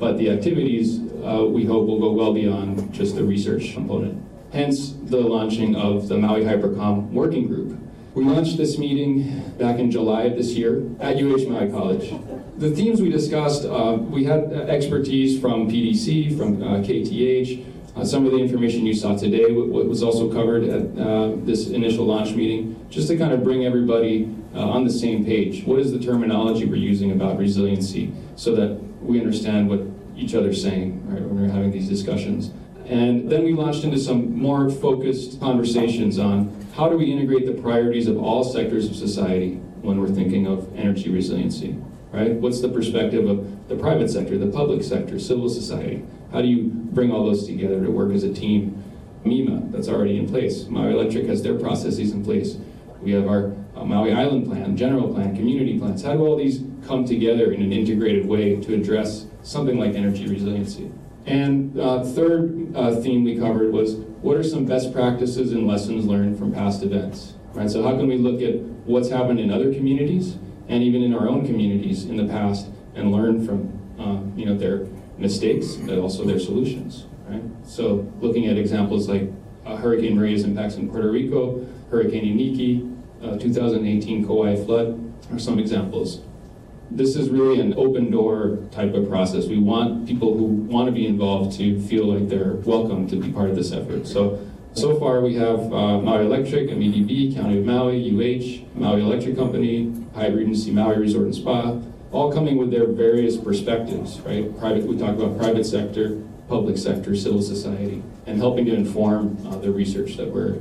But the activities uh, we hope will go well beyond just the research component. Hence the launching of the Maui Hypercom Working Group. We launched this meeting back in July of this year at UH Maui College the themes we discussed, uh, we had expertise from PDC, from uh, KTH. Uh, some of the information you saw today was also covered at uh, this initial launch meeting, just to kind of bring everybody uh, on the same page. What is the terminology we're using about resiliency so that we understand what each other's saying right, when we're having these discussions. And then we launched into some more focused conversations on how do we integrate the priorities of all sectors of society when we're thinking of energy resiliency right? What's the perspective of the private sector, the public sector, civil society? How do you bring all those together to work as a team? MEMA, that's already in place. Maui Electric has their processes in place. We have our uh, Maui Island Plan, general plan, community plans. How do all these come together in an integrated way to address something like energy resiliency? And uh, third uh, theme we covered was what are some best practices and lessons learned from past events? Right. So how can we look at what's happened in other communities and even in our own communities in the past and learn from uh, you know their mistakes, but also their solutions. Right. So looking at examples like uh, Hurricane Maria's impacts in Puerto Rico, Hurricane Iniki, uh, 2018 Kauai flood are some examples. This is really an open door type of process. We want people who want to be involved to feel like they're welcome to be part of this effort. So So far, we have uh, Maui Electric, MEDB, County of Maui, UH, Maui Electric Company, Hyatt Regency Maui Resort and Spa, all coming with their various perspectives, right? Private, we talk about private sector, public sector, civil society, and helping to inform uh, the research that we're,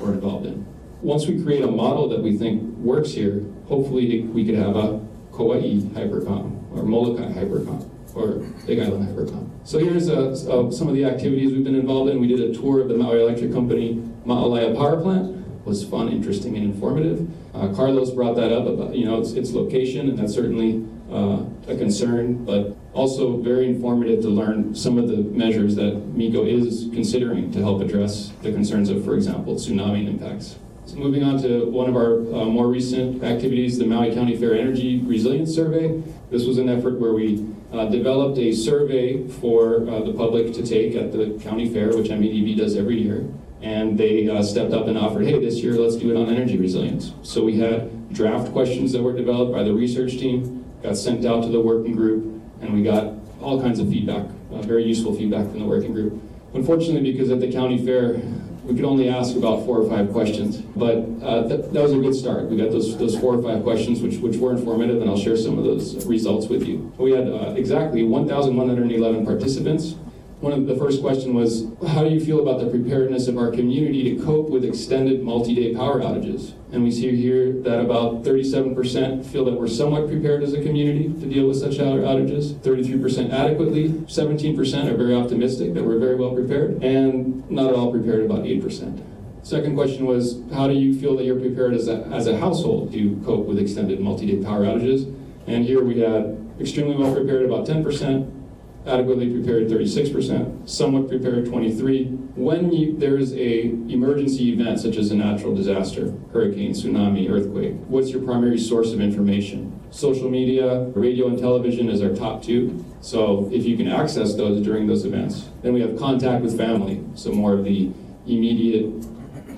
we're involved in. Once we create a model that we think works here, hopefully we could have a Kauai Hypercom or Molokai Hypercom or Big Island Hypercom. So here's uh, uh, some of the activities we've been involved in. We did a tour of the Maui Electric Company Ma'alaea Power Plant. It was fun, interesting, and informative. Uh, Carlos brought that up about you know its, its location, and that's certainly uh, a concern, but also very informative to learn some of the measures that MECO is considering to help address the concerns of, for example, tsunami impacts. So moving on to one of our uh, more recent activities, the Maui County Fair Energy Resilience Survey. This was an effort where we uh, developed a survey for uh, the public to take at the county fair, which MEDB does every year. And they uh, stepped up and offered, hey, this year let's do it on energy resilience. So we had draft questions that were developed by the research team, got sent out to the working group, and we got all kinds of feedback, uh, very useful feedback from the working group. Unfortunately, because at the county fair, we could only ask about four or five questions, but uh, th- that was a good start. We got those, those four or five questions, which, which were informative, and I'll share some of those results with you. We had uh, exactly 1,111 participants. One of the first question was, how do you feel about the preparedness of our community to cope with extended multi-day power outages? And we see here that about 37% feel that we're somewhat prepared as a community to deal with such outages, 33% adequately, 17% are very optimistic that we're very well prepared, and not at all prepared, about 8%. Second question was, how do you feel that you're prepared as a, as a household to cope with extended multi-day power outages? And here we had extremely well prepared, about 10%, adequately prepared 36%, somewhat prepared 23. When you, there is a emergency event such as a natural disaster, hurricane, tsunami, earthquake, what's your primary source of information? Social media, radio and television is our top two. So if you can access those during those events. Then we have contact with family, so more of the immediate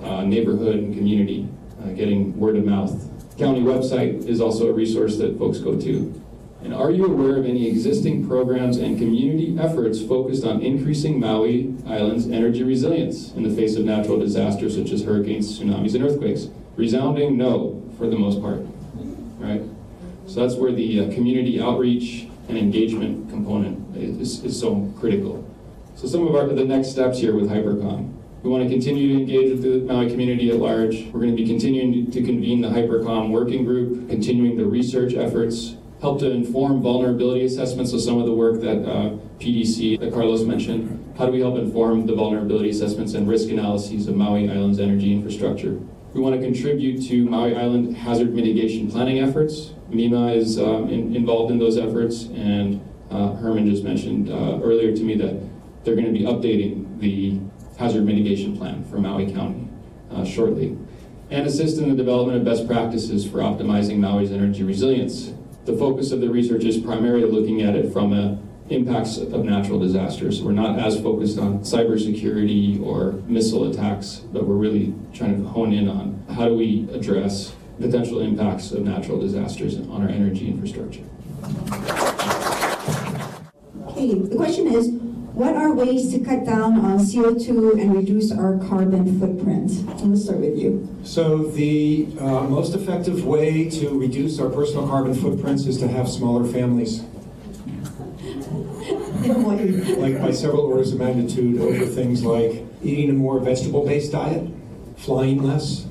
uh, neighborhood and community, uh, getting word of mouth. County website is also a resource that folks go to. And are you aware of any existing programs and community efforts focused on increasing Maui Island's energy resilience in the face of natural disasters such as hurricanes, tsunamis, and earthquakes? Resounding no for the most part, right? So that's where the uh, community outreach and engagement component is, is so critical. So some of our the next steps here with Hypercom. We want to continue to engage with the Maui community at large. We're going to be continuing to convene the Hypercom working group, continuing the research efforts help to inform vulnerability assessments. So some of the work that uh, PDC, that Carlos mentioned, how do we help inform the vulnerability assessments and risk analyses of Maui Island's energy infrastructure? We want to contribute to Maui Island hazard mitigation planning efforts. MEMA is um, in, involved in those efforts, and uh, Herman just mentioned uh, earlier to me that they're going to be updating the hazard mitigation plan for Maui County uh, shortly. And assist in the development of best practices for optimizing Maui's energy resilience the focus of the research is primarily looking at it from a impacts of natural disasters. We're not as focused on cybersecurity or missile attacks, but we're really trying to hone in on how do we address potential impacts of natural disasters on our energy infrastructure. Okay, the question is, what are ways to cut down on CO2 and reduce our carbon footprint? Let's start with you. So the uh, most effective way to reduce our personal carbon footprints is to have smaller families. like by several orders of magnitude over things like eating a more vegetable-based diet, flying less.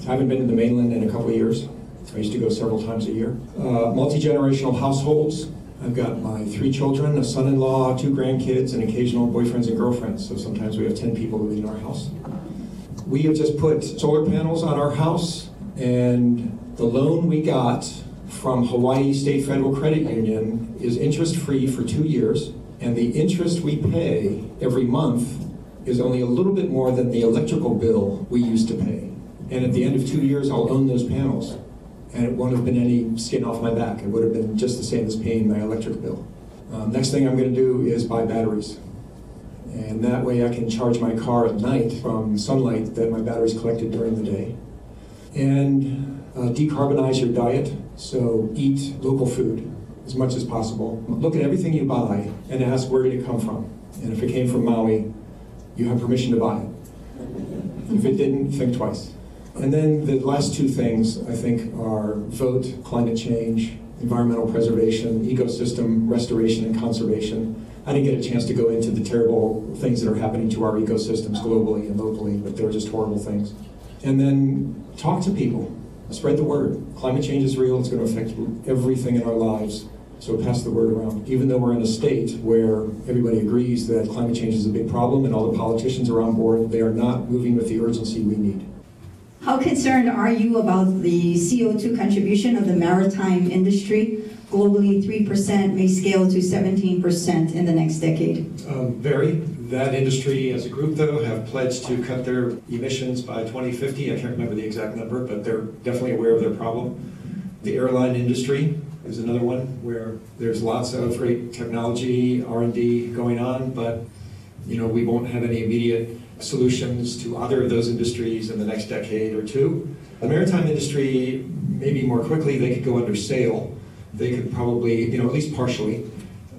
I haven't been to the mainland in a couple of years. I used to go several times a year. Uh, multi-generational households, I've got my three children, a son-in-law, two grandkids, and occasional boyfriends and girlfriends. So sometimes we have 10 people living in our house. We have just put solar panels on our house, and the loan we got from Hawaii State Federal Credit Union is interest-free for two years, and the interest we pay every month is only a little bit more than the electrical bill we used to pay. And at the end of two years, I'll own those panels and it won't have been any skin off my back. It would have been just the same as paying my electric bill. Um, next thing I'm going to do is buy batteries. And that way I can charge my car at night from sunlight that my batteries collected during the day. And uh, decarbonize your diet, so eat local food as much as possible. Look at everything you buy and ask where did it come from. And if it came from Maui, you have permission to buy it. If it didn't, think twice. And then the last two things, I think, are vote climate change, environmental preservation, ecosystem restoration and conservation. I didn't get a chance to go into the terrible things that are happening to our ecosystems globally and locally, but they're just horrible things. And then talk to people, spread the word. Climate change is real, it's going to affect everything in our lives. So pass the word around. Even though we're in a state where everybody agrees that climate change is a big problem and all the politicians are on board, they are not moving with the urgency we need. How concerned are you about the CO2 contribution of the maritime industry? Globally, 3% may scale to 17% in the next decade. Um, very. That industry, as a group, though, have pledged to cut their emissions by 2050. I can't remember the exact number, but they're definitely aware of their problem. The airline industry is another one where there's lots of great technology, R&D going on, but you know we won't have any immediate solutions to either of those industries in the next decade or two. The maritime industry, maybe more quickly, they could go under sail. They could probably, you know, at least partially.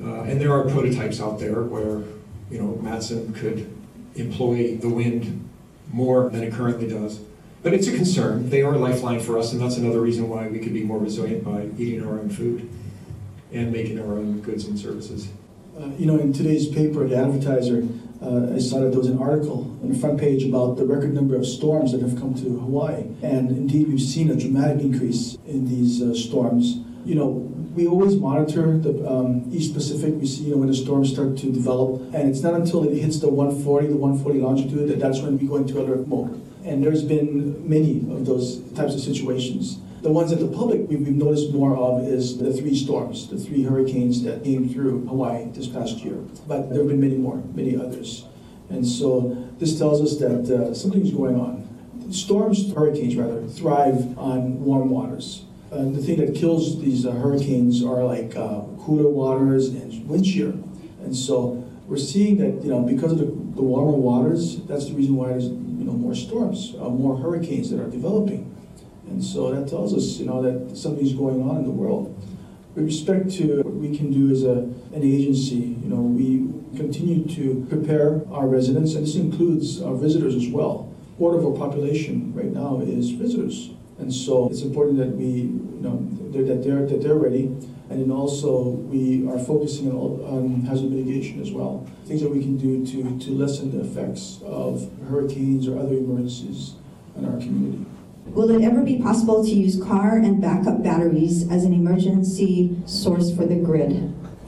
Uh, and there are prototypes out there where, you know, Matson could employ the wind more than it currently does. But it's a concern. They are a lifeline for us, and that's another reason why we could be more resilient by eating our own food and making our own goods and services. Uh, you know, in today's paper, the advertiser, uh, I saw that there was an article on the front page about the record number of storms that have come to Hawaii. And indeed, we've seen a dramatic increase in these uh, storms. You know, we always monitor the um, East Pacific. We see you know, when the storms start to develop. And it's not until it hits the 140, the 140 longitude, that that's when we go into alert mode. And there's been many of those types of situations. The ones that the public we've, noticed more of is the three storms, the three hurricanes that came through Hawaii this past year. But there have been many more, many others. And so this tells us that uh, something's going on. Storms, hurricanes rather, thrive on warm waters. Uh, the thing that kills these uh, hurricanes are like uh, cooler waters and wind shear. And so we're seeing that, you know, because of the, the warmer waters, that's the reason why there's, you know, more storms, uh, more hurricanes that are developing. And so that tells us, you know, that something's going on in the world. With respect to what we can do as a, an agency, you know, we continue to prepare our residents, and this includes our visitors as well. Quarter of our population right now is visitors. And so it's important that we, you know, that they're, that they're ready. And then also we are focusing on, on hazard mitigation as well. Things that we can do to, to lessen the effects of hurricanes or other emergencies in our community. Will it ever be possible to use car and backup batteries as an emergency source for the grid?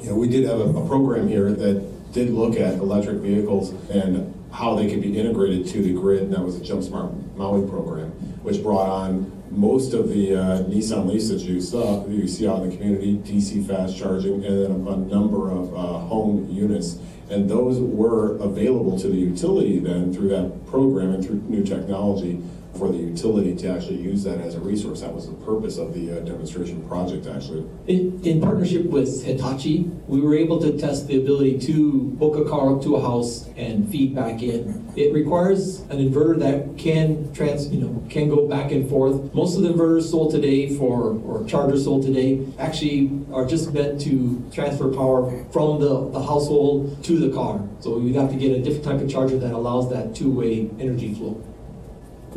Know, we did have a, a program here that did look at electric vehicles and how they could be integrated to the grid, and that was the Jump Smart Maui program, which brought on most of the uh, Nissan Leafs that you saw, you see out in the community, DC fast charging, and then a, number of uh, home units. And those were available to the utility then through that program and through new technology for the utility to actually use that as a resource. That was the purpose of the uh, demonstration project, actually. In, in, partnership with Hitachi, we were able to test the ability to book a car up to a house and feed back in. It requires an inverter that can trans, you know, can go back and forth. Most of the inverters sold today for, or chargers sold today, actually are just meant to transfer power from the, the household to the car. So we have to get a different type of charger that allows that two-way energy flow.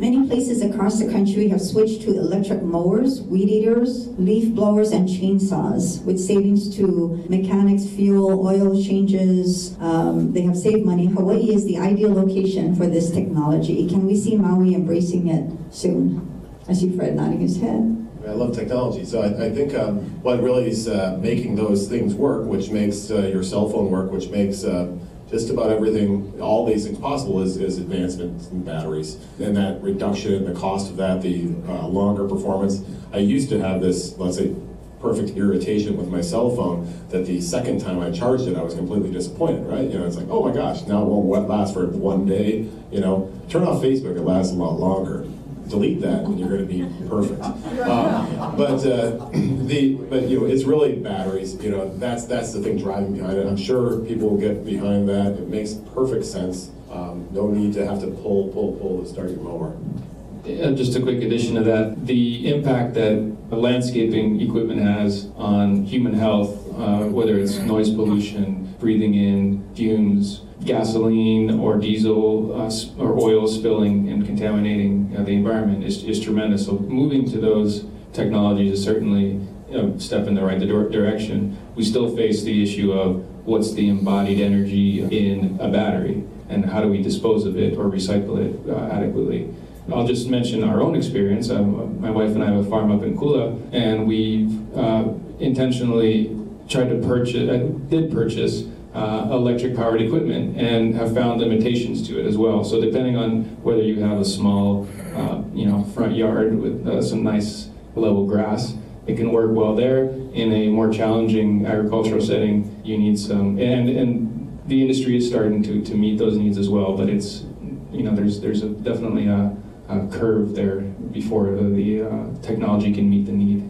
Many places across the country have switched to electric mowers, weed eaters, leaf blowers, and chainsaws, with savings to mechanics, fuel, oil changes. Um, they have saved money. Hawaii is the ideal location for this technology. Can we see Maui embracing it soon? I see Fred nodding his head. I love technology. So I, I think um, what really is uh, making those things work, which makes uh, your cell phone work, which makes uh, just about everything, all these things possible is, is advancement in batteries. And that reduction, in the cost of that, the uh, longer performance. I used to have this, let's say, perfect irritation with my cell phone that the second time I charged it, I was completely disappointed, right? You know, it's like, oh my gosh, now it won't last for one day. You know, turn off Facebook, it lasts a lot longer delete that and you're going to be perfect. Um, but uh, the but you know it's really batteries. You know that's that's the thing driving behind it. I'm sure people will get behind that. It makes perfect sense. Um, no need to have to pull pull pull to start your mower. Uh, just a quick addition to that, the impact that landscaping equipment has on human health, uh, whether it's noise pollution, breathing in fumes, gasoline or diesel uh, or oil spilling and contaminating uh, the environment is, is tremendous. So moving to those technologies is certainly a step in the right direction. We still face the issue of what's the embodied energy in a battery and how do we dispose of it or recycle it uh, adequately. I'll just mention our own experience. Um, my wife and I have a farm up in Kula, and we've uh, intentionally tried to purchase, uh, did purchase uh, electric powered equipment and have found limitations to it as well. So depending on whether you have a small, uh, you know, front yard with uh, some nice level grass, it can work well there. In a more challenging agricultural setting, you need some, and and the industry is starting to, to meet those needs as well. But it's, you know, there's there's a, definitely a, a curve there before the, uh, technology can meet the need.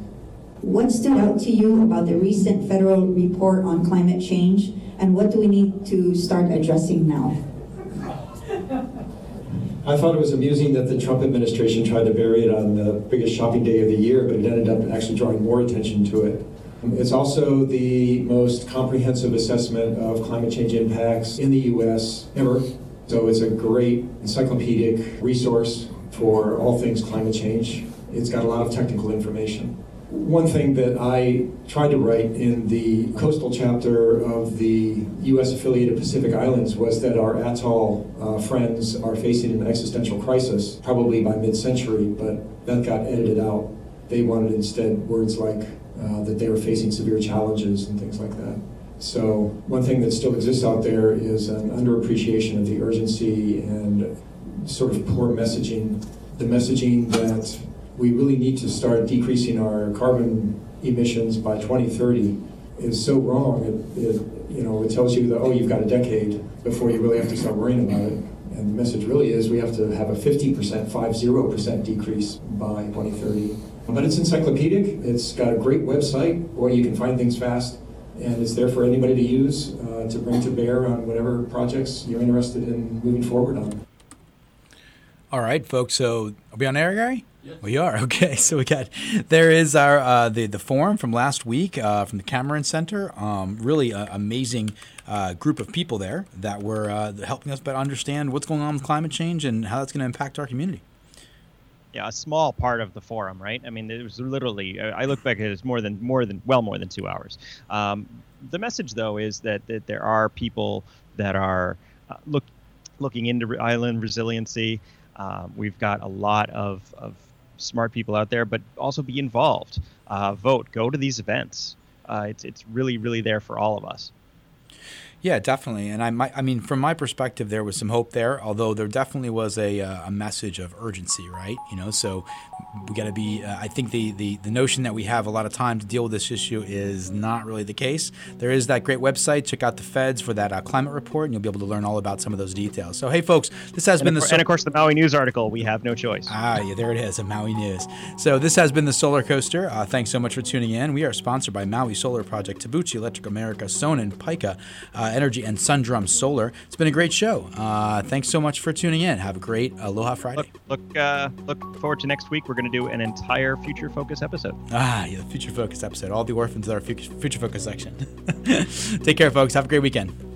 What stood out to you about the recent federal report on climate change, and what do we need to start addressing now? I thought it was amusing that the Trump administration tried to bury it on the biggest shopping day of the year, but it ended up actually drawing more attention to it. It's also the most comprehensive assessment of climate change impacts in the U.S. ever. So it's a great encyclopedic resource for all things climate change. It's got a lot of technical information. One thing that I tried to write in the coastal chapter of the U.S. affiliated Pacific Islands was that our atoll uh, friends are facing an existential crisis, probably by mid century, but that got edited out. They wanted instead words like uh, that they were facing severe challenges and things like that. So, one thing that still exists out there is an underappreciation of the urgency and sort of poor messaging. The messaging that we really need to start decreasing our carbon emissions by 2030 is so wrong. It, it, you know, it tells you that, oh, you've got a decade before you really have to start worrying about it. And the message really is we have to have a 50%, 50% decrease by 2030. But it's encyclopedic. It's got a great website where you can find things fast. And it's there for anybody to use uh, to bring to bear on whatever projects you're interested in moving forward on. All right, folks. So are we on air, Gary? Yes. We are okay. So we got there is our uh, the the forum from last week uh, from the Cameron Center. Um, really uh, amazing uh, group of people there that were uh, helping us better understand what's going on with climate change and how that's going to impact our community. Yeah, a small part of the forum, right? I mean, it was literally. I look back at it as more than more than well more than two hours. Um, the message though is that, that there are people that are uh, look looking into island resiliency. Um, we've got a lot of, of smart people out there, but also be involved. Uh, vote. Go to these events. Uh, it's it's really really there for all of us. Yeah, definitely. And I might, I mean, from my perspective, there was some hope there, although there definitely was a, uh, a message of urgency, right? You know, so we got to be, uh, I think the, the, the notion that we have a lot of time to deal with this issue is not really the case. There is that great website. Check out the feds for that uh, climate report, and you'll be able to learn all about some of those details. So, hey, folks, this has and been the. So- and of course, the Maui News article, we have no choice. Ah, yeah, there it is, a Maui News. So, this has been the Solar Coaster. Uh, thanks so much for tuning in. We are sponsored by Maui Solar Project, Tabuchi Electric America, Sonnen, Pika uh, Energy, and Sun Drum Solar. It's been a great show. Uh, thanks so much for tuning in. Have a great Aloha Friday. Look, look, uh, look forward to next week. We're going to do an entire Future Focus episode. Ah, yeah, the Future Focus episode. All the orphans are our Future Focus section. Take care, folks. Have a great weekend.